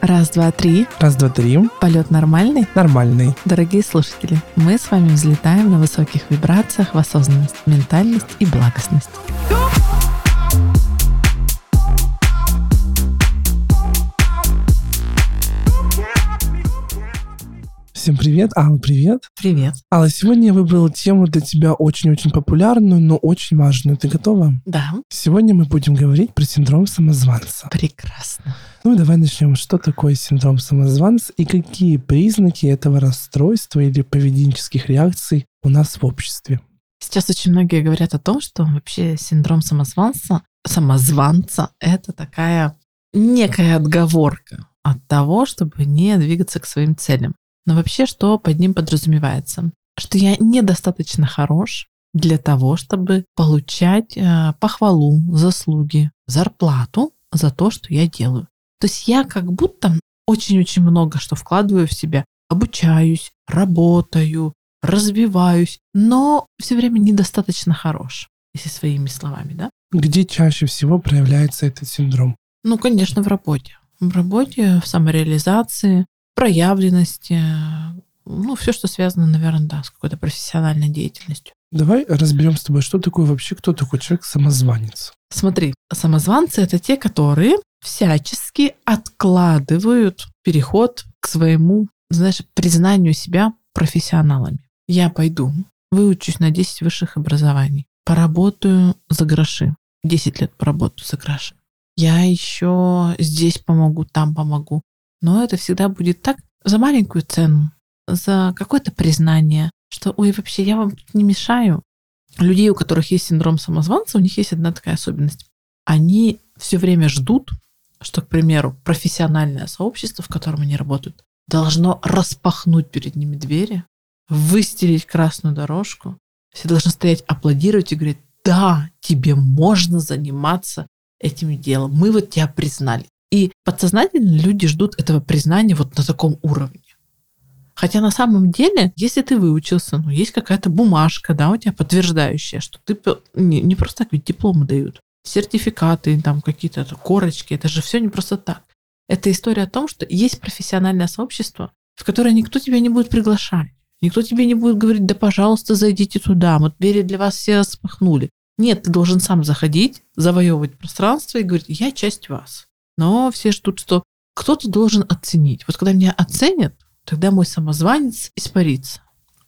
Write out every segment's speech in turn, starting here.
Раз, два, три. Раз, два, три. Полет нормальный? Нормальный. Дорогие слушатели, мы с вами взлетаем на высоких вибрациях в осознанность, ментальность и благостность. Всем привет. Алла, привет. Привет. Алла, сегодня я выбрала тему для тебя очень-очень популярную, но очень важную. Ты готова? Да. Сегодня мы будем говорить про синдром самозванца. Прекрасно. Ну и давай начнем. Что такое синдром самозванца и какие признаки этого расстройства или поведенческих реакций у нас в обществе? Сейчас очень многие говорят о том, что вообще синдром самозванца, самозванца — это такая некая отговорка от того, чтобы не двигаться к своим целям. Но вообще, что под ним подразумевается? Что я недостаточно хорош для того, чтобы получать э, похвалу, заслуги, зарплату за то, что я делаю. То есть я как будто очень-очень много что вкладываю в себя, обучаюсь, работаю, развиваюсь, но все время недостаточно хорош, если своими словами, да? Где чаще всего проявляется этот синдром? Ну, конечно, в работе. В работе, в самореализации, проявленности, ну, все, что связано, наверное, да, с какой-то профессиональной деятельностью. Давай разберем с тобой, что такое вообще, кто такой человек-самозванец. Смотри, самозванцы — это те, которые всячески откладывают переход к своему, знаешь, признанию себя профессионалами. Я пойду, выучусь на 10 высших образований, поработаю за гроши. 10 лет поработаю за гроши. Я еще здесь помогу, там помогу. Но это всегда будет так за маленькую цену, за какое-то признание, что, ой, вообще, я вам не мешаю. Людей, у которых есть синдром самозванца, у них есть одна такая особенность. Они все время ждут, что, к примеру, профессиональное сообщество, в котором они работают, должно распахнуть перед ними двери, выстелить красную дорожку. Все должны стоять, аплодировать и говорить, да, тебе можно заниматься этим делом. Мы вот тебя признали. Подсознательно люди ждут этого признания вот на таком уровне. Хотя на самом деле, если ты выучился, ну, есть какая-то бумажка, да, у тебя подтверждающая, что ты не, не просто так ведь дипломы дают, сертификаты, там какие-то корочки, это же все не просто так. Это история о том, что есть профессиональное сообщество, в которое никто тебя не будет приглашать. Никто тебе не будет говорить, да, пожалуйста, зайдите туда, вот двери для вас все распахнули. Нет, ты должен сам заходить, завоевывать пространство и говорить, я часть вас. Но все ждут, что кто-то должен оценить. Вот когда меня оценят, тогда мой самозванец испарится.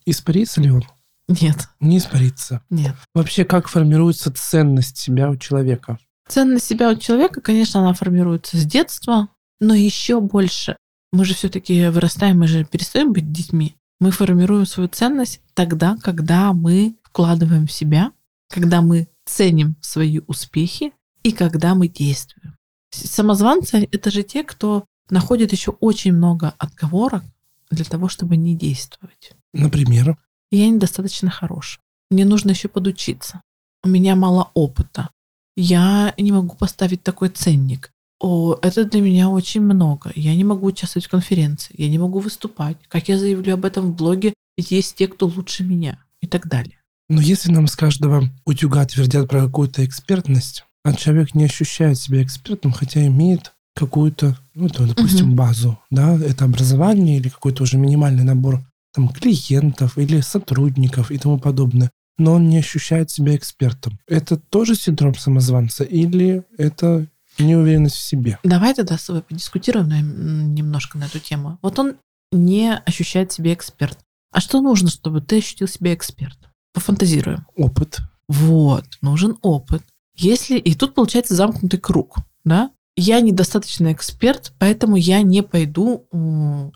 Испарится ли он? Нет. Не испарится. Нет. Вообще, как формируется ценность себя у человека? Ценность себя у человека, конечно, она формируется с детства, но еще больше. Мы же все-таки вырастаем, мы же перестаем быть детьми. Мы формируем свою ценность тогда, когда мы вкладываем в себя, когда мы ценим свои успехи и когда мы действуем. Самозванцы — это же те, кто находит еще очень много отговорок для того, чтобы не действовать. Например? Я недостаточно хорош. Мне нужно еще подучиться. У меня мало опыта. Я не могу поставить такой ценник. О, это для меня очень много. Я не могу участвовать в конференции. Я не могу выступать. Как я заявлю об этом в блоге, ведь есть те, кто лучше меня и так далее. Но если нам с каждого утюга твердят про какую-то экспертность, а человек не ощущает себя экспертом, хотя имеет какую-то, ну, то, допустим, угу. базу, да, это образование или какой-то уже минимальный набор там клиентов или сотрудников и тому подобное, но он не ощущает себя экспертом. Это тоже синдром самозванца или это неуверенность в себе? Давай тогда с тобой подискутируем немножко на эту тему. Вот он не ощущает себя эксперт. А что нужно, чтобы ты ощутил себя экспертом? Пофантазируем. Опыт. Вот, нужен опыт. Если и тут получается замкнутый круг, да? Я недостаточно эксперт, поэтому я не пойду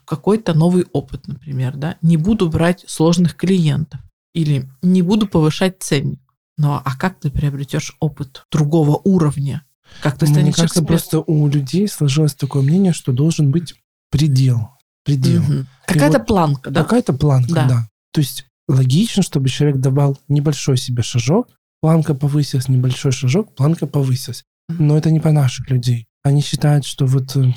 какой-то новый опыт, например, да? Не буду брать сложных клиентов или не буду повышать ценник. Но а как ты приобретешь опыт другого уровня? Как ты станешь Мне кажется, экспертом? просто у людей сложилось такое мнение, что должен быть предел. Предел. Угу. Какая-то вот планка, да? Какая-то планка, да. да. То есть логично, чтобы человек давал небольшой себе шажок, планка повысилась, небольшой шажок, планка повысилась. Но это не про наших людей. Они считают, что вот... Э,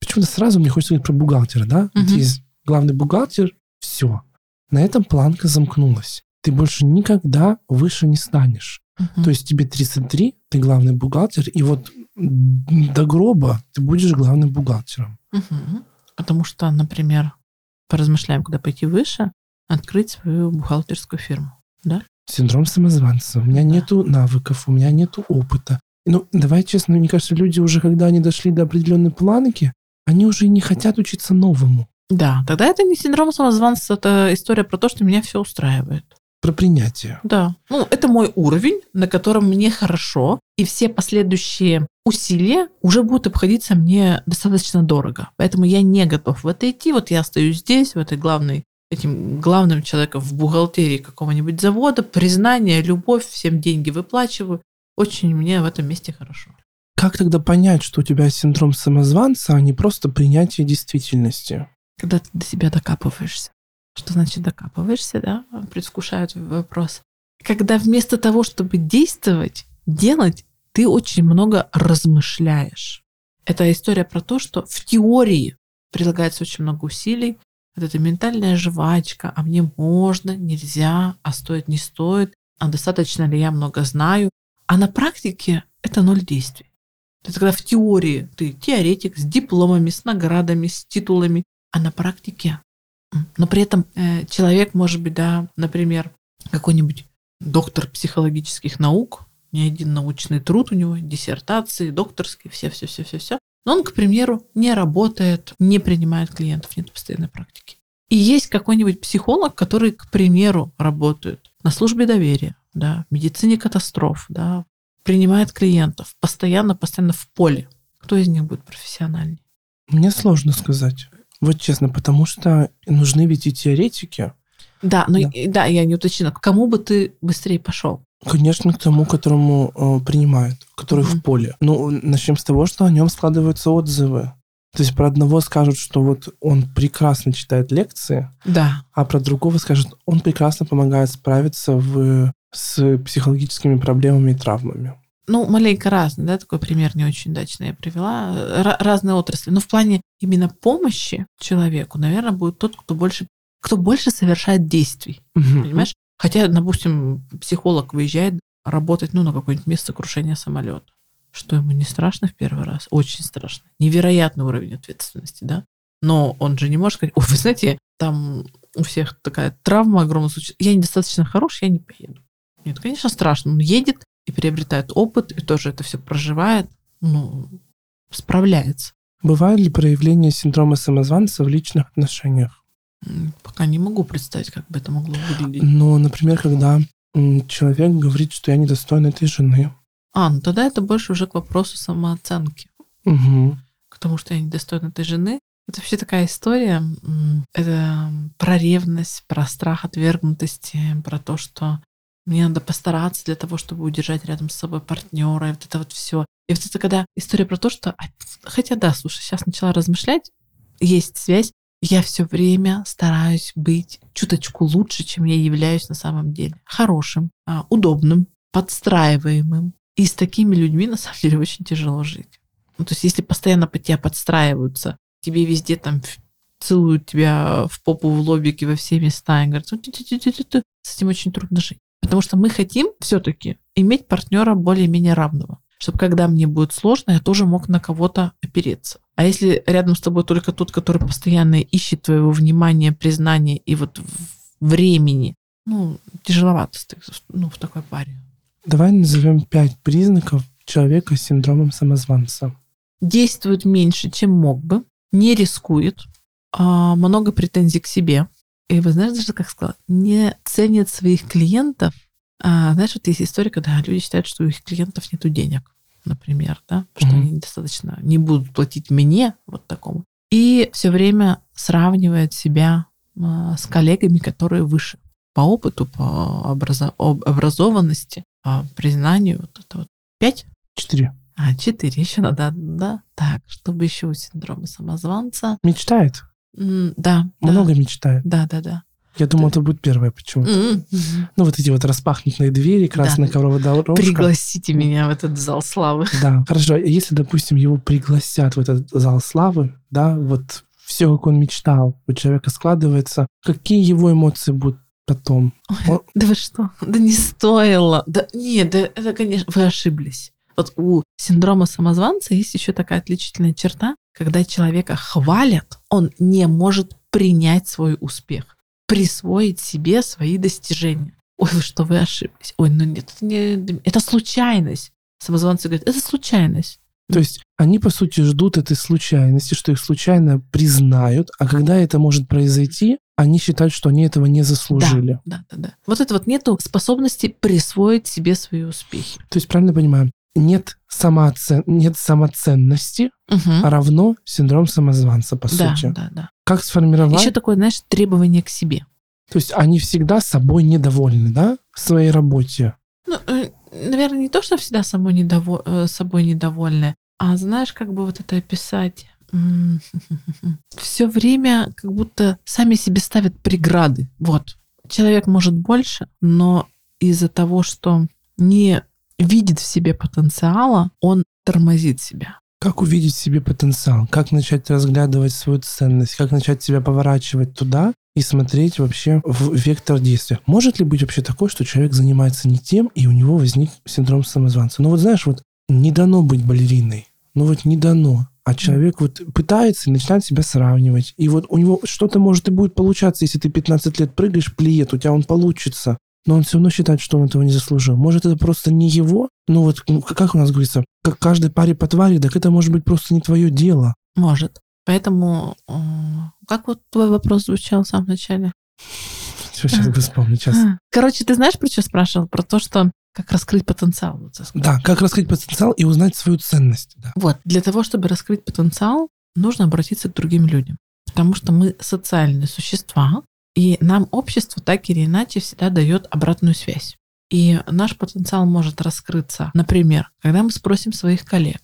почему-то сразу мне хочется говорить про бухгалтера, да? Угу. Есть главный бухгалтер, все. На этом планка замкнулась. Ты больше никогда выше не станешь. Угу. То есть тебе 33, ты главный бухгалтер, и вот до гроба ты будешь главным бухгалтером. Мгм. Потому что, например, поразмышляем, куда пойти выше, открыть свою бухгалтерскую фирму. Синдром самозванца. У меня Да. нету навыков, у меня нету опыта. Ну, давай честно, мне кажется, люди уже, когда они дошли до определенной планки, они уже не хотят учиться новому. Да, тогда это не синдром самозванца, это история про то, что меня все устраивает. Про принятие. Да. Ну, это мой уровень, на котором мне хорошо, и все последующие усилия уже будут обходиться мне достаточно дорого. Поэтому я не готов в это идти. Вот я остаюсь здесь, в этой главной этим главным человеком в бухгалтерии какого-нибудь завода, признание, любовь, всем деньги выплачиваю. Очень мне в этом месте хорошо. Как тогда понять, что у тебя синдром самозванца, а не просто принятие действительности? Когда ты до себя докапываешься. Что значит докапываешься, да? Предвкушают вопрос. Когда вместо того, чтобы действовать, делать, ты очень много размышляешь. Это история про то, что в теории прилагается очень много усилий. Вот эта ментальная жвачка, а мне можно, нельзя, а стоит, не стоит, а достаточно ли я много знаю. А на практике это ноль действий. Это когда в теории ты теоретик с дипломами, с наградами, с титулами, а на практике. Но при этом э, человек может быть, да, например, какой-нибудь доктор психологических наук, ни один научный труд у него, диссертации, докторские, все-все-все-все-все. Но он, к примеру, не работает, не принимает клиентов, нет постоянной практики. И есть какой-нибудь психолог, который, к примеру, работает на службе доверия, да, в медицине катастроф, да, принимает клиентов, постоянно, постоянно в поле. Кто из них будет профессиональней? Мне сложно сказать. Вот честно, потому что нужны ведь и теоретики. Да, но Да. да. я не уточнила, к кому бы ты быстрее пошел? Конечно, к тому, которому э, принимают, который Мгм. в поле. Ну, начнем с того, что о нем складываются отзывы. То есть про одного скажут, что вот он прекрасно читает лекции, Да. а про другого скажут, он прекрасно помогает справиться в, с психологическими проблемами и травмами. Ну, маленько разный, да, такой пример не очень удачный я привела. Ра- разные отрасли. Но в плане именно помощи человеку, наверное, будет тот, кто больше, кто больше совершает действий. Мгм. Понимаешь? Хотя, допустим, психолог выезжает работать, ну, на какое-нибудь место крушения самолета. Что ему не страшно в первый раз? Очень страшно. Невероятный уровень ответственности, да? Но он же не может сказать, ой, вы знаете, там у всех такая травма огромная случай. Я недостаточно хорош, я не поеду. Нет, конечно, страшно. Он едет и приобретает опыт, и тоже это все проживает, ну, справляется. Бывают ли проявления синдрома самозванца в личных отношениях? Пока не могу представить, как бы это могло выглядеть. Ну, например, когда человек говорит, что я недостоин этой жены. А, ну тогда это больше уже к вопросу самооценки. Мгм. к тому, что я недостойна этой жены. Это вообще такая история. Это про ревность, про страх отвергнутости, про то, что мне надо постараться для того, чтобы удержать рядом с собой партнера, и вот это вот все. И вот это когда история про то, что... а, Хотя да, слушай, сейчас начала размышлять, есть связь. Я все время стараюсь быть чуточку лучше, чем я являюсь на самом деле. Хорошим, а, удобным, подстраиваемым. И с такими людьми, на самом деле, очень тяжело жить. Ну, то есть, если постоянно под тебя подстраиваются, тебе везде там целуют тебя в попу, в лобики, во все места, и говорят, «Ну, «Тю-тю-тю-тю-тю». с этим очень трудно жить. Потому что мы хотим все-таки иметь партнера более-менее равного. Чтобы когда мне будет сложно, я тоже мог на кого-то опереться. А если рядом с тобой только тот, который постоянно ищет твоего внимания, признания и вот времени, ну, тяжеловато ну, в такой паре. Давай назовем пять признаков человека с синдромом самозванца. действует меньше, чем мог бы, не рискует, а, много претензий к себе. И вы знаете, даже как сказала, не ценит своих клиентов. А, знаешь, вот есть история, когда люди считают, что у их клиентов нет денег, например, да, что Мгм. они недостаточно не будут платить мне, вот такому. И все время сравнивает себя а, с коллегами, которые выше по опыту, по образо- об- образованности, по признанию. Вот это вот. Пять? Четыре. А, четыре еще надо, да? Так, чтобы еще у синдрома самозванца. Мечтает. Да, да. Много мечтает. Да, да, да. Я думал, это будет первое почему. М, Ну, вот эти вот распахнутые двери, красная Да. ковровая дорожка. Пригласите меня в этот зал славы. Да, хорошо. Если, допустим, его пригласят в этот зал славы, да, вот все, как он мечтал, у человека складывается, какие его эмоции будут потом? Он- Да вы что? Да не стоило. Да нет, да это, конечно, вы ошиблись. Вот у синдрома самозванца есть еще такая отличительная черта, когда человека хвалят, он не может принять свой успех, присвоить себе свои достижения. Ой, вы что, вы ошиблись. Ой, ну нет, это, не, это случайность. Самозванцы говорят, это случайность. То есть они, по сути, ждут этой случайности, что их случайно признают, а когда это может произойти, они считают, что они этого не заслужили. Да, да, да. да. Вот это вот нету способности присвоить себе свои успехи. То есть, правильно понимаю, нет, самооцен... нет самоценности, угу. равно синдром самозванца, по да, сути. Да, да. Как сформировать? Еще такое, знаешь, требование к себе. То есть они всегда собой недовольны, да, в своей работе? Ну, э, наверное, не то, что всегда собой, недово... Э, собой недовольны, а знаешь, как бы вот это описать? Все время как будто сами себе ставят преграды. Вот. Человек может больше, но из-за того, что не видит в себе потенциала, он тормозит себя. Как увидеть в себе потенциал? Как начать разглядывать свою ценность? Как начать себя поворачивать туда и смотреть вообще в вектор действия? Может ли быть вообще такое, что человек занимается не тем, и у него возник синдром самозванца? Ну вот знаешь, вот не дано быть балериной. Ну вот не дано. А человек вот пытается и начинает себя сравнивать. И вот у него что-то может и будет получаться, если ты 15 лет прыгаешь плиет, у тебя он получится но он все равно считает, что он этого не заслужил. Может, это просто не его? Ну вот, ну, как у нас говорится, как каждой паре по твари, так это может быть просто не твое дело. Может. Поэтому, э, как вот твой вопрос звучал в самом начале? Сейчас бы вспомню, сейчас. Короче, ты знаешь, про что спрашивал? Про то, что как раскрыть потенциал. Вот, да, как раскрыть потенциал и узнать свою ценность. Да. Вот, для того, чтобы раскрыть потенциал, нужно обратиться к другим людям. Потому что мы социальные существа, и нам общество так или иначе всегда дает обратную связь. И наш потенциал может раскрыться, например, когда мы спросим своих коллег,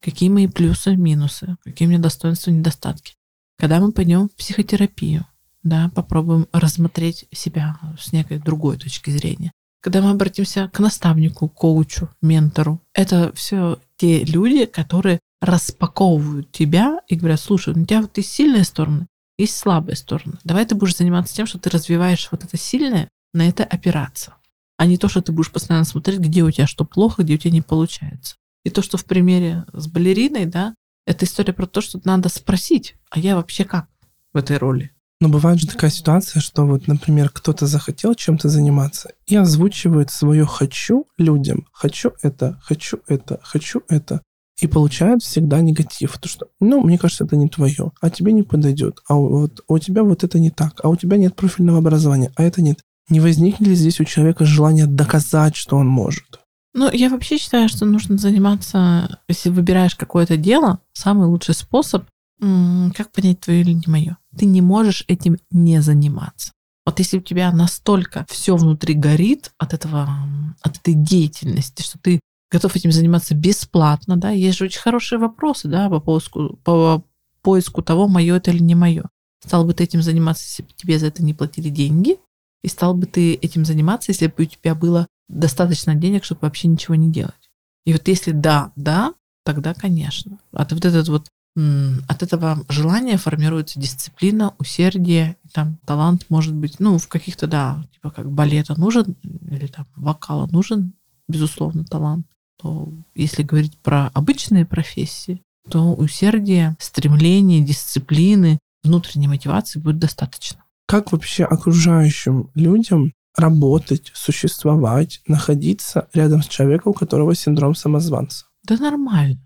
какие мои плюсы, минусы, какие у меня достоинства, недостатки. Когда мы пойдем в психотерапию, да, попробуем рассмотреть себя с некой другой точки зрения. Когда мы обратимся к наставнику, коучу, ментору, это все те люди, которые распаковывают тебя и говорят, слушай, у тебя вот есть сильные стороны, есть слабые стороны. Давай ты будешь заниматься тем, что ты развиваешь вот это сильное, на это опираться. А не то, что ты будешь постоянно смотреть, где у тебя что плохо, где у тебя не получается. И то, что в примере с балериной, да, это история про то, что надо спросить, а я вообще как в этой роли? Но бывает же такая ситуация, что вот, например, кто-то захотел чем-то заниматься и озвучивает свое «хочу» людям. «Хочу это, хочу это, хочу это» и получают всегда негатив. То, что, ну, мне кажется, это не твое, а тебе не подойдет. А вот у тебя вот это не так, а у тебя нет профильного образования, а это нет. Не возникнет ли здесь у человека желание доказать, что он может? Ну, я вообще считаю, что нужно заниматься, если выбираешь какое-то дело, самый лучший способ, как понять, твое или не мое. Ты не можешь этим не заниматься. Вот если у тебя настолько все внутри горит от этого, от этой деятельности, что ты готов этим заниматься бесплатно, да, есть же очень хорошие вопросы, да, по поиску, по поиску того, мое это или не мое. Стал бы ты этим заниматься, если бы тебе за это не платили деньги, и стал бы ты этим заниматься, если бы у тебя было достаточно денег, чтобы вообще ничего не делать. И вот если да, да, тогда, конечно. От вот этот вот от этого желания формируется дисциплина, усердие, там талант может быть, ну, в каких-то, да, типа как балета нужен, или там вокала нужен, безусловно, талант то если говорить про обычные профессии, то усердия, стремления, дисциплины, внутренней мотивации будет достаточно. Как вообще окружающим людям работать, существовать, находиться рядом с человеком, у которого синдром самозванца? Да нормально.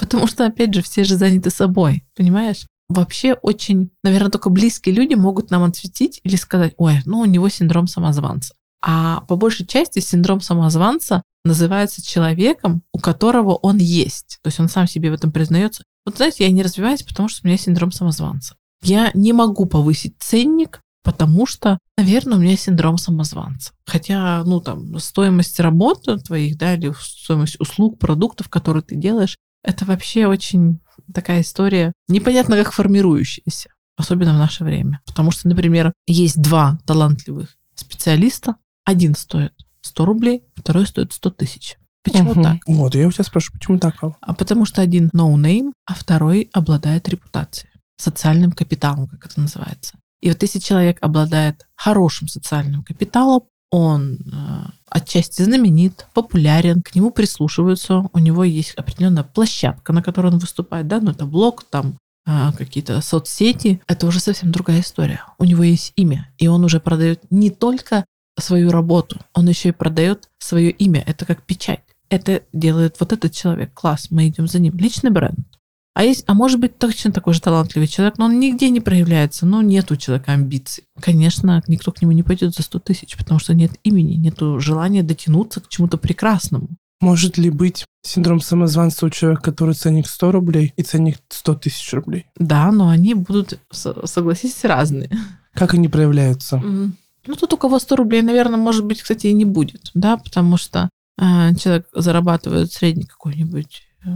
Потому что, опять же, все же заняты собой, понимаешь? Вообще очень, наверное, только близкие люди могут нам отсветить или сказать, ой, ну у него синдром самозванца. А по большей части синдром самозванца называется человеком, у которого он есть. То есть он сам себе в этом признается. Вот знаете, я не развиваюсь, потому что у меня синдром самозванца. Я не могу повысить ценник, потому что, наверное, у меня синдром самозванца. Хотя, ну, там, стоимость работы твоих, да, или стоимость услуг, продуктов, которые ты делаешь, это вообще очень такая история, непонятно как формирующаяся, особенно в наше время. Потому что, например, есть два талантливых специалиста, один стоит 100 рублей, второй стоит 100 тысяч. Почему угу. так? Вот, я у тебя спрашиваю, почему так? А потому что один no name, а второй обладает репутацией, социальным капиталом, как это называется. И вот если человек обладает хорошим социальным капиталом, он э, отчасти знаменит, популярен, к нему прислушиваются, у него есть определенная площадка, на которой он выступает, да, ну это блог, там а, какие-то соцсети, это уже совсем другая история. У него есть имя, и он уже продает не только свою работу, он еще и продает свое имя. Это как печать. Это делает вот этот человек. Класс, мы идем за ним. Личный бренд. А есть, а может быть точно такой же талантливый человек, но он нигде не проявляется, но нет у человека амбиций. Конечно, никто к нему не пойдет за 100 тысяч, потому что нет имени, нет желания дотянуться к чему-то прекрасному. Может ли быть синдром самозванца у человека, который ценник 100 рублей и ценник 100 тысяч рублей? Да, но они будут, согласитесь, разные. Как они проявляются? Ну, тут у кого 100 рублей, наверное, может быть, кстати, и не будет, да, потому что э, человек зарабатывает средний какой-нибудь э,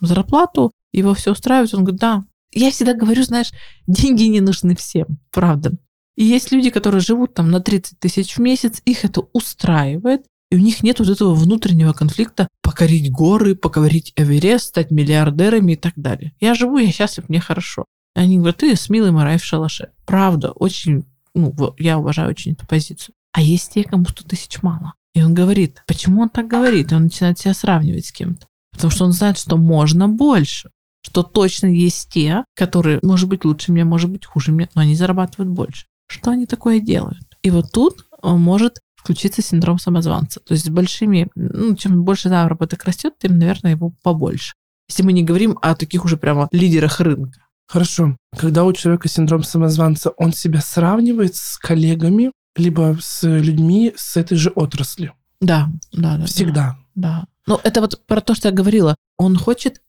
зарплату, его все устраивает, он говорит, да. Я всегда говорю, знаешь, деньги не нужны всем, правда. И есть люди, которые живут там на 30 тысяч в месяц, их это устраивает, и у них нет вот этого внутреннего конфликта покорить горы, покорить Эверест, стать миллиардерами и так далее. Я живу, я счастлив, мне хорошо. И они говорят, ты с милым рай в шалаше. Правда, очень, ну, я уважаю очень эту позицию. А есть те, кому 100 тысяч мало. И он говорит, почему он так говорит? И он начинает себя сравнивать с кем-то. Потому что он знает, что можно больше. Что точно есть те, которые, может быть, лучше меня, может быть, хуже меня, но они зарабатывают больше. Что они такое делают? И вот тут он может включиться синдром самозванца. То есть с большими, ну, чем больше заработок растет, тем, наверное, его побольше. Если мы не говорим о таких уже прямо лидерах рынка. Хорошо. Когда у человека синдром самозванца, он себя сравнивает с коллегами, либо с людьми с этой же отрасли. Да, да, да. Всегда. Да. Ну, это вот про то, что я говорила. Он хочет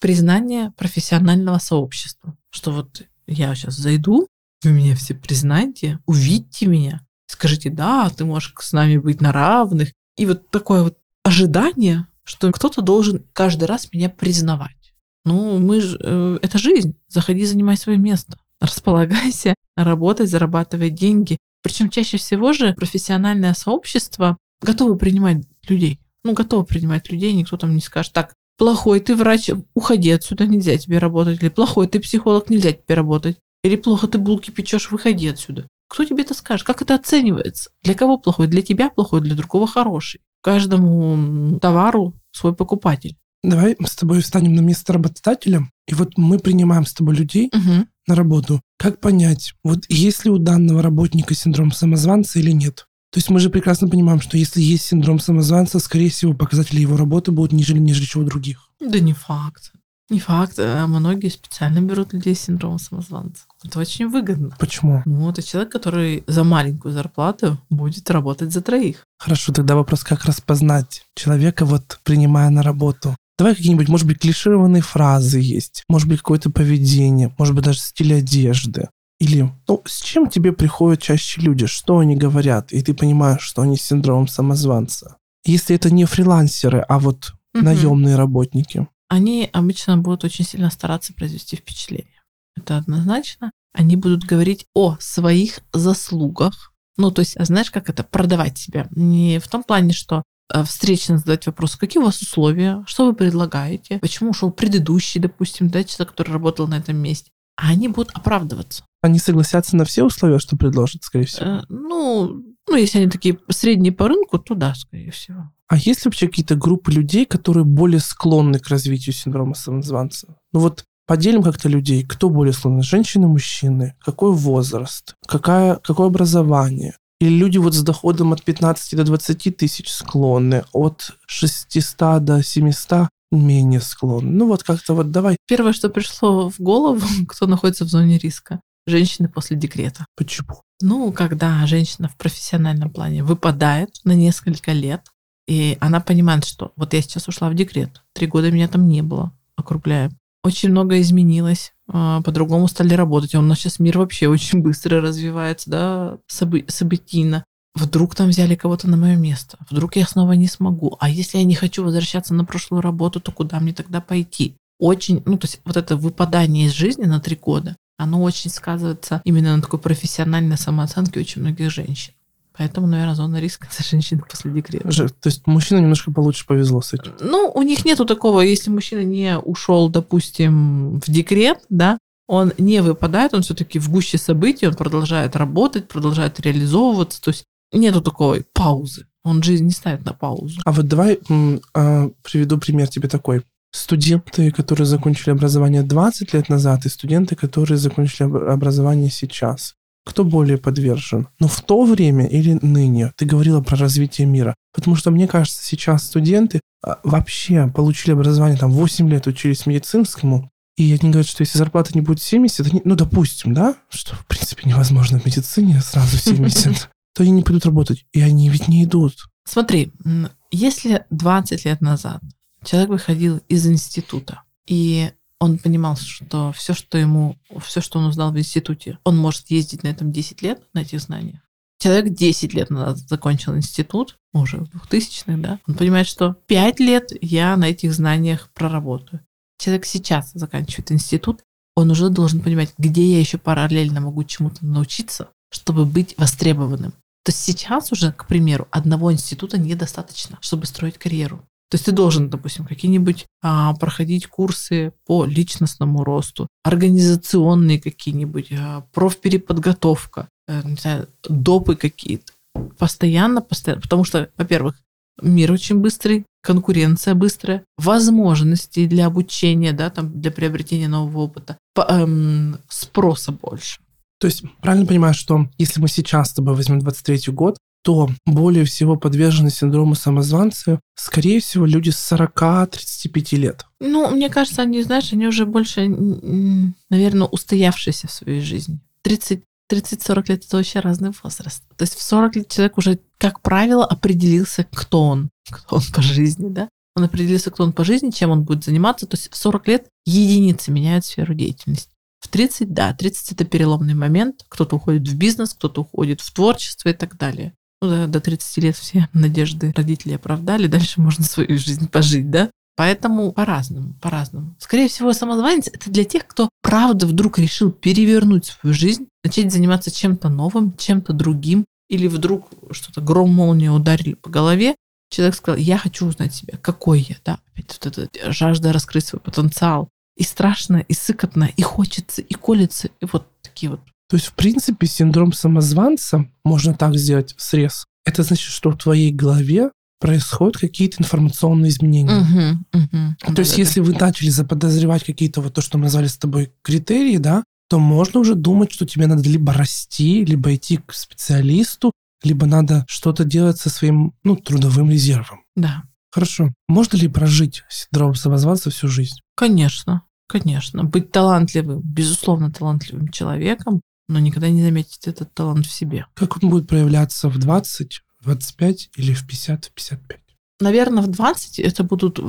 признания профессионального сообщества. Что вот я сейчас зайду, вы меня все признаете, увидите меня, скажите, да, ты можешь с нами быть на равных. И вот такое вот ожидание, что кто-то должен каждый раз меня признавать. Ну, мы же, э, это жизнь. Заходи, занимай свое место. Располагайся, работай, зарабатывай деньги. Причем чаще всего же профессиональное сообщество готово принимать людей. Ну, готово принимать людей, никто там не скажет, так, плохой ты врач, уходи отсюда, нельзя тебе работать. Или плохой ты психолог, нельзя тебе работать. Или плохо ты булки печешь, выходи отсюда. Кто тебе это скажет? Как это оценивается? Для кого плохой? Для тебя плохой, для другого хороший. Каждому товару свой покупатель. Давай мы с тобой встанем на место работодателя, и вот мы принимаем с тобой людей угу. на работу. Как понять, вот есть ли у данного работника синдром самозванца или нет? То есть мы же прекрасно понимаем, что если есть синдром самозванца, скорее всего, показатели его работы будут ниже, чем у других. Да не факт. Не факт. А многие специально берут людей с синдромом самозванца. Это очень выгодно. Почему? Ну, это человек, который за маленькую зарплату будет работать за троих. Хорошо, тогда вопрос, как распознать человека, вот принимая на работу? Давай какие-нибудь, может быть, клишированные фразы есть, может быть, какое-то поведение, может быть, даже стиль одежды. Или ну, с чем тебе приходят чаще люди, что они говорят, и ты понимаешь, что они с синдромом самозванца. Если это не фрилансеры, а вот угу. наемные работники. Они обычно будут очень сильно стараться произвести впечатление. Это однозначно. Они будут говорить о своих заслугах. Ну, то есть, знаешь, как это продавать себя? Не в том плане, что э, встречно задать вопрос, какие у вас условия, что вы предлагаете, почему ушел предыдущий, допустим, да, человек, который работал на этом месте. А они будут оправдываться. Они согласятся на все условия, что предложат, скорее всего? Э, ну, ну, если они такие средние по рынку, то да, скорее всего. А есть ли вообще какие-то группы людей, которые более склонны к развитию синдрома самозванца? Ну вот поделим как-то людей, кто более склонны, женщины, мужчины, какой возраст, какая, какое образование. Или люди вот с доходом от 15 до 20 тысяч склонны, от 600 до 700 менее склонны. Ну вот как-то вот давай. Первое, что пришло в голову, кто находится в зоне риска, женщины после декрета. Почему? Ну, когда женщина в профессиональном плане выпадает на несколько лет, и она понимает, что вот я сейчас ушла в декрет, три года меня там не было, округляем. Очень много изменилось, а, по-другому стали работать. У нас сейчас мир вообще очень быстро развивается, да, собы- событийно. Вдруг там взяли кого-то на мое место, вдруг я снова не смогу. А если я не хочу возвращаться на прошлую работу, то куда мне тогда пойти? Очень, ну, то есть вот это выпадание из жизни на три года, оно очень сказывается именно на такой профессиональной самооценке очень многих женщин. Поэтому, наверное, зона риска за женщин после декрета. То есть мужчина немножко получше повезло с этим? Ну, у них нету такого, если мужчина не ушел, допустим, в декрет, да, он не выпадает, он все-таки в гуще событий, он продолжает работать, продолжает реализовываться, то есть нету такой паузы. Он жизнь не ставит на паузу. А вот давай а, приведу пример тебе такой. Студенты, которые закончили образование 20 лет назад, и студенты, которые закончили об- образование сейчас. Кто более подвержен? Ну, в то время или ныне? Ты говорила про развитие мира. Потому что, мне кажется, сейчас студенты а, вообще получили образование, там, 8 лет учились медицинскому, и они говорят, что если зарплата не будет 70, они, ну, допустим, да, что, в принципе, невозможно в медицине сразу 70, то они не пойдут работать. И они ведь не идут. Смотри, если 20 лет назад человек выходил из института, и он понимал, что все, что ему, все, что он узнал в институте, он может ездить на этом 10 лет, на этих знаниях. Человек 10 лет назад закончил институт, уже в 2000-х, да, он понимает, что 5 лет я на этих знаниях проработаю. Человек сейчас заканчивает институт, он уже должен понимать, где я еще параллельно могу чему-то научиться, чтобы быть востребованным. То есть сейчас уже, к примеру, одного института недостаточно, чтобы строить карьеру. То есть ты должен, допустим, какие-нибудь а, проходить курсы по личностному росту, организационные какие-нибудь, а, профпереподготовка, э, не знаю, допы какие-то. Постоянно, постоянно. Потому что, во-первых, мир очень быстрый, конкуренция быстрая, возможности для обучения, да, там, для приобретения нового опыта, по- эм, спроса больше. То есть правильно понимаю, что если мы сейчас с тобой возьмем 23 год, то более всего подвержены синдрому самозванца, скорее всего, люди с 40-35 лет. Ну, мне кажется, они, знаешь, они уже больше, наверное, устоявшиеся в своей жизни. 30 30-40 лет это вообще разный возраст. То есть в 40 лет человек уже, как правило, определился, кто он, кто он по жизни, да? Он определился, кто он по жизни, чем он будет заниматься. То есть в 40 лет единицы меняют сферу деятельности. В 30, да, 30 это переломный момент. Кто-то уходит в бизнес, кто-то уходит в творчество и так далее. Ну, да, до 30 лет все надежды родителей оправдали, дальше можно свою жизнь пожить, да? Поэтому по-разному, по-разному. Скорее всего, самозванец — это для тех, кто правда вдруг решил перевернуть свою жизнь, начать заниматься чем-то новым, чем-то другим, или вдруг что-то гром молния ударили по голове, человек сказал, я хочу узнать себя, какой я, да, опять вот эта жажда раскрыть свой потенциал. И страшно, и сыкотно, и хочется, и колется, и вот такие вот. То есть, в принципе, синдром самозванца, можно так сделать срез, это значит, что в твоей голове происходят какие-то информационные изменения. Угу, угу. То есть, если вы начали заподозревать какие-то вот то, что мы назвали с тобой критерии, да, то можно уже думать, что тебе надо либо расти, либо идти к специалисту, либо надо что-то делать со своим, ну, трудовым резервом. Да, Хорошо. Можно ли прожить синдром самозванца всю жизнь? конечно, конечно. Быть талантливым, безусловно, талантливым человеком, но никогда не заметить этот талант в себе. Как он будет проявляться в 20, 25 или в 50, в 55? Наверное, в 20 это будут э,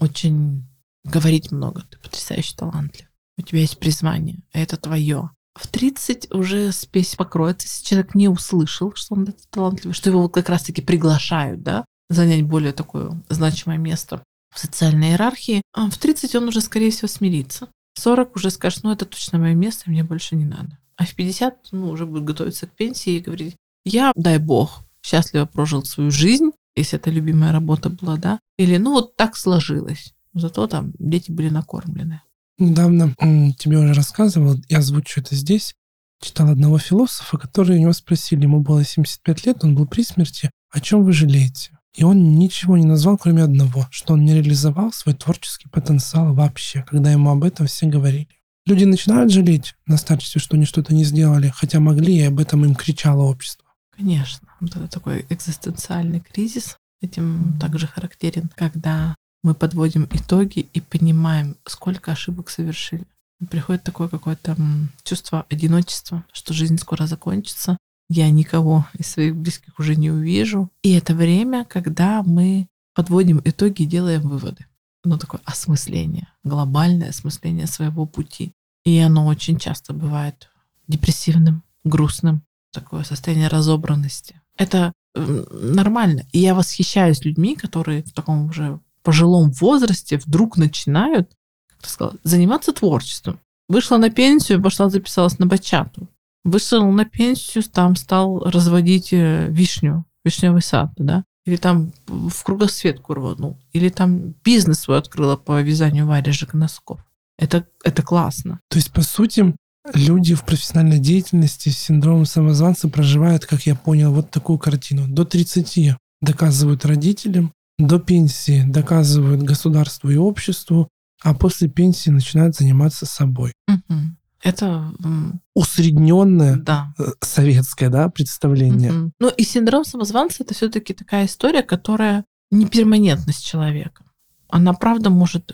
очень говорить много. Ты потрясающе талантлив. У тебя есть призвание, это твое. В 30 уже спесь покроется, если человек не услышал, что он это талантливый, что его вот как раз-таки приглашают, да, занять более такое значимое место в социальной иерархии. А в 30 он уже, скорее всего, смирится. В 40 уже скажет, ну, это точно мое место, мне больше не надо. А в 50, ну, уже будет готовиться к пенсии и говорить, я, дай бог, счастливо прожил свою жизнь, если это любимая работа была, да, или, ну, вот так сложилось. Зато там дети были накормлены. Недавно тебе уже рассказывал, я озвучу это здесь, читал одного философа, который у него спросили, ему было 75 лет, он был при смерти, о чем вы жалеете? И он ничего не назвал, кроме одного, что он не реализовал свой творческий потенциал вообще, когда ему об этом все говорили. Люди начинают жалеть на старости, что они что-то не сделали, хотя могли, и об этом им кричало общество. Конечно, это такой экзистенциальный кризис. Этим также характерен, когда мы подводим итоги и понимаем, сколько ошибок совершили. Приходит такое какое-то чувство одиночества, что жизнь скоро закончится, я никого из своих близких уже не увижу. И это время, когда мы подводим итоги и делаем выводы. Ну, такое осмысление, глобальное осмысление своего пути. И оно очень часто бывает депрессивным, грустным, такое состояние разобранности. Это нормально. И я восхищаюсь людьми, которые в таком уже пожилом возрасте вдруг начинают, как ты сказала, заниматься творчеством. Вышла на пенсию, пошла записалась на бачату. Вышел на пенсию, там стал разводить э, вишню, вишневый сад, да? Или там в кругосветку рванул. Или там бизнес свой открыла по вязанию варежек и носков. Это, это классно. То есть, по сути, люди в профессиональной деятельности с синдромом самозванца проживают, как я понял, вот такую картину. До 30 доказывают родителям, до пенсии доказывают государству и обществу, а после пенсии начинают заниматься собой. Мгм. Это Усредненное да. э, советское да, представление. Мгм. Ну и синдром самозванца это все-таки такая история, которая не перманентность человека. Она правда может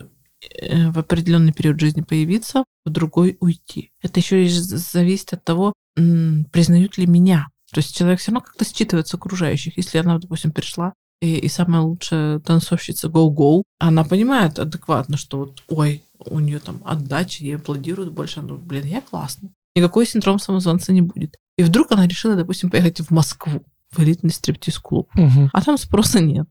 э, в определенный период жизни появиться, в другой уйти. Это еще и зависит от того, признают ли меня. То есть человек все равно как-то считывает с окружающих. Если она, допустим, пришла и, и самая лучшая танцовщица go-go, она понимает адекватно, что вот, ой, у нее там отдача, ей аплодируют больше, ну, блин, я классно. Никакой синдром самозванца не будет. И вдруг она решила, допустим, поехать в Москву, в элитный стриптиз-клуб. Мгм. А там спроса нет.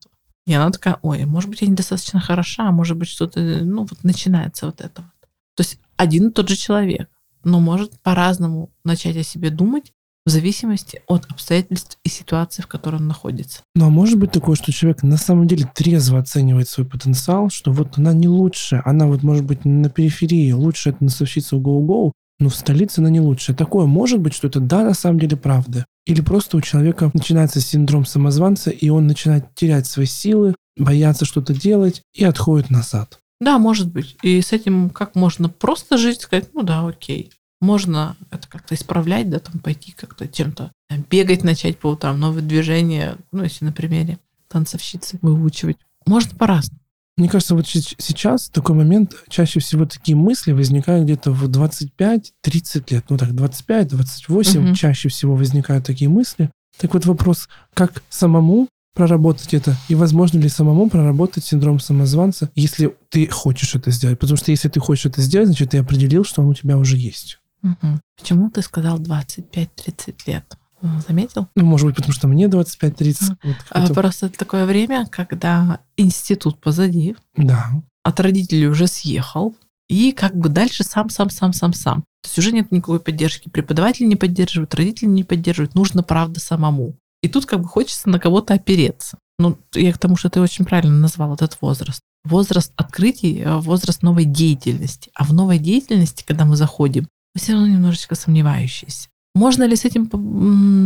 И она такая, ой, может быть, я недостаточно хороша, а может быть, что-то, ну, вот начинается вот это вот. То есть один и тот же человек, но может по-разному начать о себе думать в зависимости от обстоятельств и ситуации, в которой он находится. Ну а может быть такое, что человек на самом деле трезво оценивает свой потенциал, что вот она не лучшая, она вот может быть на периферии, лучше это насовщица в гоу-гоу, но в столице она не лучшая. Такое может быть, что это да, на самом деле правда. Или просто у человека начинается синдром самозванца, и он начинает терять свои силы, бояться что-то делать и отходит назад. Да, может быть. И с этим как можно просто жить, сказать, ну да, окей. Можно это как-то исправлять, да, там пойти как-то чем-то э, бегать начать по утрам, новые движения, ну, если на примере танцовщицы выучивать. Можно по-разному. Мне кажется, вот сейчас такой момент, чаще всего такие мысли возникают где-то в 25-30 лет. Ну так, 25-28 Мгм. чаще всего возникают такие мысли. Так вот вопрос, как самому проработать это, и возможно ли самому проработать синдром самозванца, если ты хочешь это сделать. Потому что если ты хочешь это сделать, значит, ты определил, что он у тебя уже есть. Мгм. Почему ты сказал 25-30 лет? М, Заметил? Ну, может быть, потому что мне 25-30. Вот А, это- Просто такое время, когда институт позади, Да. от родителей уже съехал, и как бы дальше сам, сам, сам, сам, сам. То есть уже нет никакой поддержки. Преподаватели не поддерживают, родители не поддерживают. Нужно, правда, самому. И тут как бы хочется на кого-то опереться. Ну, я к тому, что ты очень правильно назвал этот возраст. Возраст открытий, э, возраст новой деятельности. А в новой деятельности, когда мы заходим, мы все равно немножечко сомневающиеся. Можно ли с этим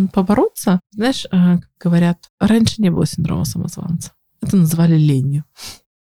побороться? Знаешь, э, как говорят, раньше не было синдрома самозванца. Это называли ленью.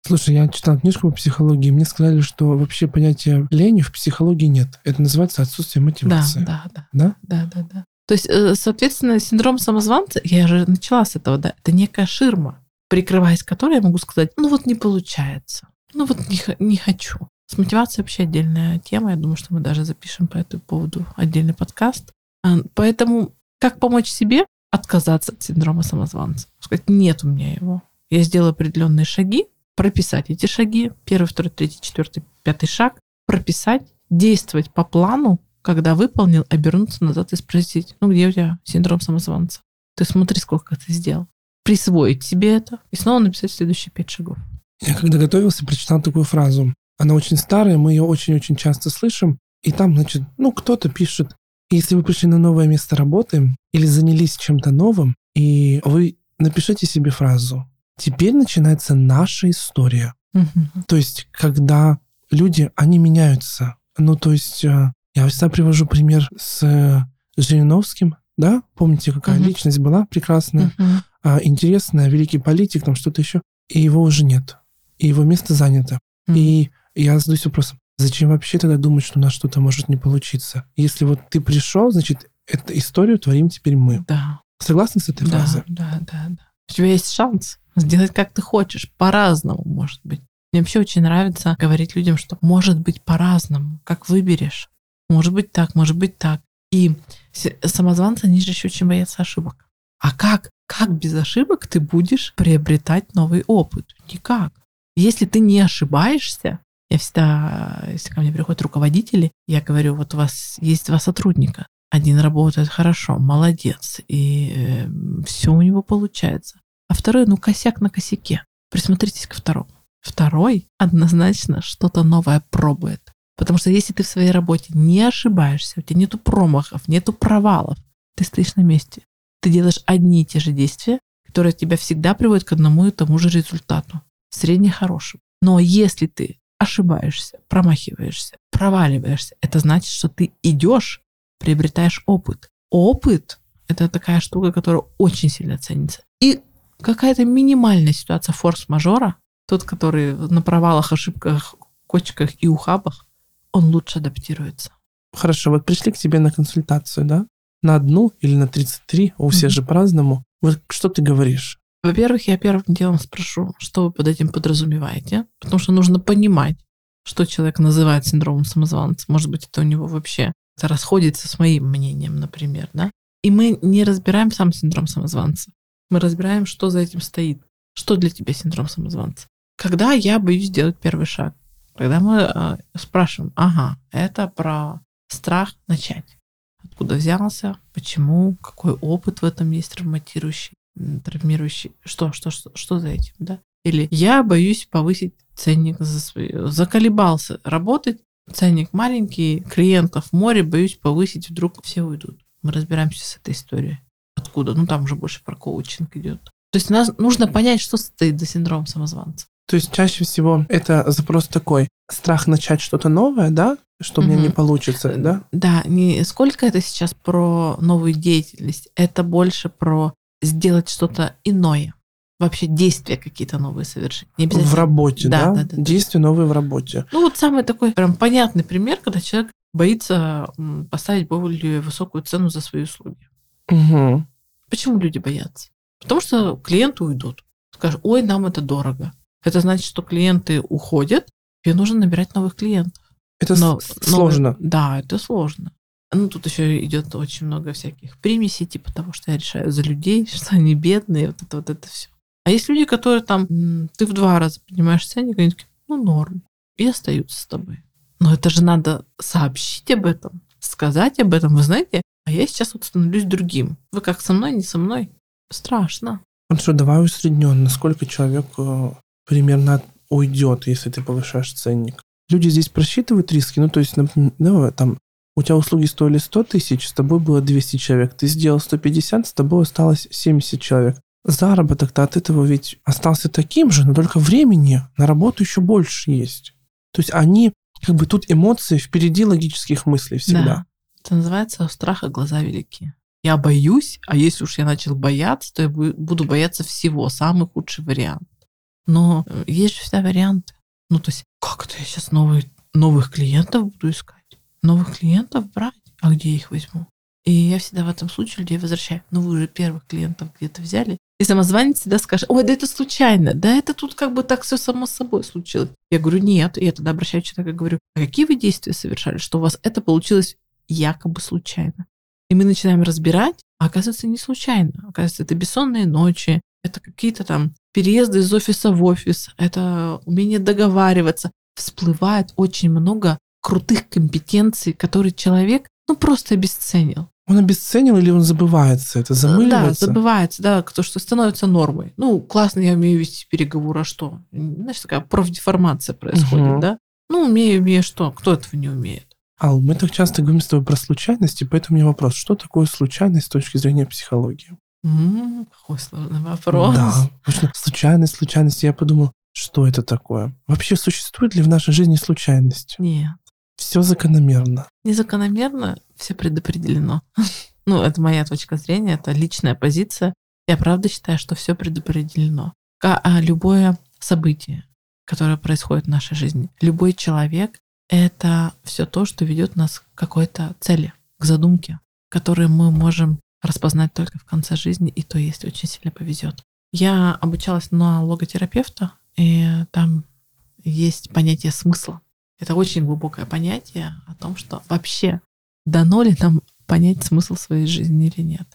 Слушай, я читал книжку по психологии, мне сказали, что вообще понятия лени в психологии нет. Это называется отсутствие Да, мотивации. да, да. Да? Да, да, да. То есть, э, соответственно, синдром самозванца, я же начала с этого, да, это некая ширма, прикрываясь которой я могу сказать, ну вот не получается, ну вот не, не хочу. С мотивацией вообще отдельная тема, я думаю, что мы даже запишем по этому поводу отдельный подкаст. А, Поэтому как помочь себе отказаться от синдрома самозванца? Сказать, нет у меня его. Я сделаю определенные шаги, прописать эти шаги, первый, второй, третий, четвертый, пятый шаг, прописать, действовать по плану, когда выполнил, обернуться назад и спросить, ну где у тебя синдром самозванца? Ты смотри, сколько ты сделал. Присвоить себе это и снова написать следующие пять шагов. Я когда готовился, прочитал такую фразу. Она очень старая, мы ее очень-очень часто слышим. И там, значит, ну, кто-то пишет, если вы пришли на новое место работы или занялись чем-то новым, и вы напишите себе фразу «Теперь начинается наша история». Мгм. То есть, когда люди, они меняются. Ну, то есть, э, я всегда привожу пример с э, Жириновским, да? Помните, какая Мгм. личность была прекрасная, а, интересная, великий политик, там что-то еще. И его уже нет. И его место занято. Мгм. И я задаюсь вопросом, зачем вообще тогда думать, что у нас что-то может не получиться? Если вот ты пришел, значит, эту историю творим теперь мы. Да, Согласны с этой да, фразой? да, да, да. У тебя есть шанс сделать как ты хочешь, по-разному, может быть. Мне вообще очень нравится говорить людям, что может быть по-разному, как выберешь. Может быть так, может быть так. И самозванцы, они же еще очень боятся ошибок. А как? Как без ошибок ты будешь приобретать новый опыт? Никак. Если ты не ошибаешься, я всегда, если ко мне приходят руководители, я говорю, вот у вас есть два сотрудника. Один работает хорошо, молодец, и все у него получается. А второй, ну, косяк на косяке. Присмотритесь ко второму. Второй однозначно что-то новое пробует. Потому что если ты в своей работе не ошибаешься, у тебя нету промахов, нету провалов, ты стоишь на месте. Ты делаешь одни и те же действия, которые тебя всегда приводят к одному и тому же результату. Средне хорошим. Но если ты ошибаешься, промахиваешься, проваливаешься, это значит, что ты идешь, приобретаешь опыт. Опыт — это такая штука, которая очень сильно ценится. И какая-то минимальная ситуация форс-мажора, тот, который на провалах, ошибках, кочках и ухабах, он лучше адаптируется. Хорошо, вот пришли к тебе на консультацию, да? На одну или на 33, у всех mm-hmm. же по-разному. Вот что ты говоришь? Во-первых, я первым делом спрошу, что вы под этим подразумеваете, потому что нужно понимать, что человек называет синдромом самозванца. Может быть, это у него вообще расходится с моим мнением, например, да? И мы не разбираем сам синдром самозванца. Мы разбираем, что за этим стоит. Что для тебя синдром самозванца? Когда я боюсь сделать первый шаг, когда мы э, спрашиваем, ага, это про страх начать. Откуда взялся, почему, какой опыт в этом есть травматирующий, травмирующий, что, что, что, что за этим, да? Или я боюсь повысить ценник за свою, заколебался работать, ценник маленький, клиентов море, боюсь повысить, вдруг все уйдут. Мы разбираемся с этой историей. Откуда? Ну, там уже больше про коучинг идет. То есть нас нужно понять, что стоит за синдром самозванца. То есть чаще всего это запрос такой, страх начать что-то новое, да, что у меня не получится, да? Да, не сколько это сейчас про новую деятельность, это больше про сделать что-то иное. Вообще действия какие-то новые совершить. Не в работе, да? да? да, да действия да. новые в работе. Ну вот самый такой прям понятный пример, когда человек боится поставить более высокую цену за свои услуги. Угу. Почему люди боятся? Потому что клиенты уйдут. Скажут, ой, нам это дорого. Это значит, что клиенты уходят, тебе нужно набирать новых клиентов. Это Но, сложно. Новые, да, это сложно. Ну, тут еще идет очень много всяких примесей, типа того, что я решаю за людей, что они бедные, вот это вот это все. А есть люди, которые там, ты в два раза поднимаешь ценник, они такие, ну, норм, и остаются с тобой. Но это же надо сообщить об этом, сказать об этом. Вы знаете, а я сейчас вот становлюсь другим. Вы как со мной, не со мной? Страшно. Хорошо, давай усредненно. Насколько человек э, примерно уйдет, если ты повышаешь ценник? Люди здесь просчитывают риски, ну, то есть, ну, там, у тебя услуги стоили 100 тысяч, с тобой было 200 человек, ты сделал 150, с тобой осталось 70 человек. Заработок-то от этого ведь остался таким же, но только времени на работу еще больше есть. То есть они, как бы тут эмоции впереди логических мыслей всегда. Да. Это называется страха глаза велики. Я боюсь, а если уж я начал бояться, то я буду бояться всего, самый худший вариант. Но э, есть же всегда варианты. Ну, то есть, как это я сейчас новые, новых клиентов буду искать? Новых клиентов брать? А где я их возьму? И я всегда в этом случае людей возвращаю. Ну, вы уже первых клиентов где-то взяли. И самозванец всегда скажет, ой, да это случайно, да это тут как бы так все само собой случилось. Я говорю, нет. И я тогда обращаюсь к и говорю, а какие вы действия совершали, что у вас это получилось якобы случайно? И мы начинаем разбирать, а оказывается, не случайно. Оказывается, это бессонные ночи, это какие-то там переезды из офиса в офис, это умение договариваться. Всплывает очень много крутых компетенций, которые человек ну просто обесценил. Он обесценил или он забывается? Это замыливается? Да, забывается, да, то, что становится нормой. Ну, классно я умею вести переговоры, а что? Знаешь, такая профдеформация происходит, угу. да? Ну, умею, умею что? Кто этого не умеет? Ал, мы так часто говорим с тобой про случайности, поэтому у меня вопрос. Что такое случайность с точки зрения психологии? м какой сложный вопрос. Да, потому что случайность, случайность. Я подумал, что это такое? Вообще существует ли в нашей жизни случайность? Нет. Все закономерно. Незакономерно, все предопределено. ну, это моя точка зрения, это личная позиция. Я правда считаю, что все предопределено. А любое событие, которое происходит в нашей жизни, любой человек это все то, что ведет нас к какой-то цели, к задумке, которую мы можем распознать только в конце жизни, и то, если очень сильно повезет. Я обучалась на логотерапевта, и там есть понятие смысла. Это очень глубокое понятие о том, что вообще дано ли нам понять смысл своей жизни или нет.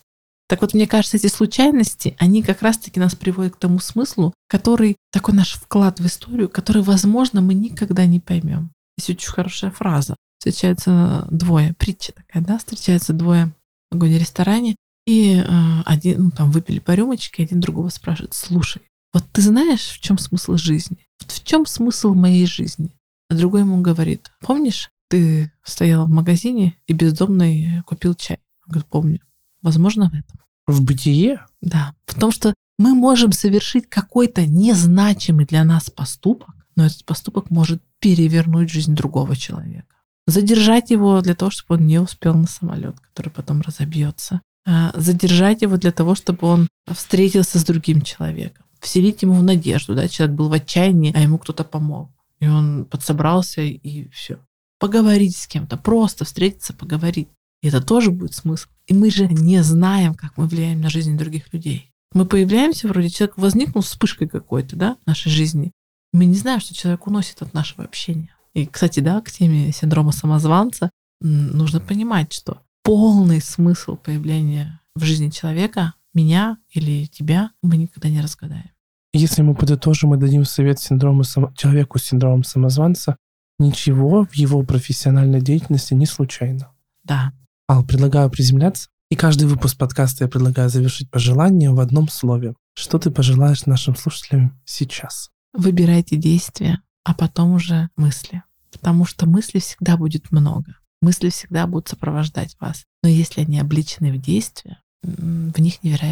Так вот, мне кажется, эти случайности, они как раз-таки нас приводят к тому смыслу, который такой наш вклад в историю, который, возможно, мы никогда не поймем. Есть очень хорошая фраза. Встречаются двое, притча такая, да, встречаются двое в огонь-ресторане, и э, один, ну, там, выпили по рюмочке, один другого спрашивает, слушай, вот ты знаешь, в чем смысл жизни? Вот в чем смысл моей жизни? А другой ему говорит, помнишь, ты стоял в магазине и бездомный купил чай? Он говорит, помню. Возможно, в этом. В бытие? Да. В том, что мы можем совершить какой-то незначимый для нас поступок, но этот поступок может перевернуть жизнь другого человека. Задержать его для того, чтобы он не успел на самолет, который потом разобьется. а, задержать его для того, чтобы он встретился с другим человеком, вселить ему в надежду, да, человек был в отчаянии, а ему кто-то помог, и он подсобрался и все. Поговорить с кем-то, просто встретиться, поговорить. И это тоже будет смысл. И мы же не знаем, как мы влияем на жизнь других людей. Мы появляемся, вроде человек возникнул вспышкой какой-то, да, в нашей жизни. Мы не знаем, что человек уносит от нашего общения. И, кстати, да, к теме синдрома самозванца нужно понимать, что полный смысл появления в жизни человека, меня или тебя, мы никогда не разгадаем. Если мы подытожим и дадим совет синдрому само... человеку с синдромом самозванца, ничего в его профессиональной деятельности не случайно. Да. Ал, предлагаю приземляться. И каждый выпуск подкаста я предлагаю завершить пожеланием в одном слове. Что ты пожелаешь нашим слушателям сейчас? Выбирайте действия, а потом уже мысли. Потому что мыслей всегда будет много. Мысли всегда будут сопровождать вас. Но если они обличены в действие, в них невероятно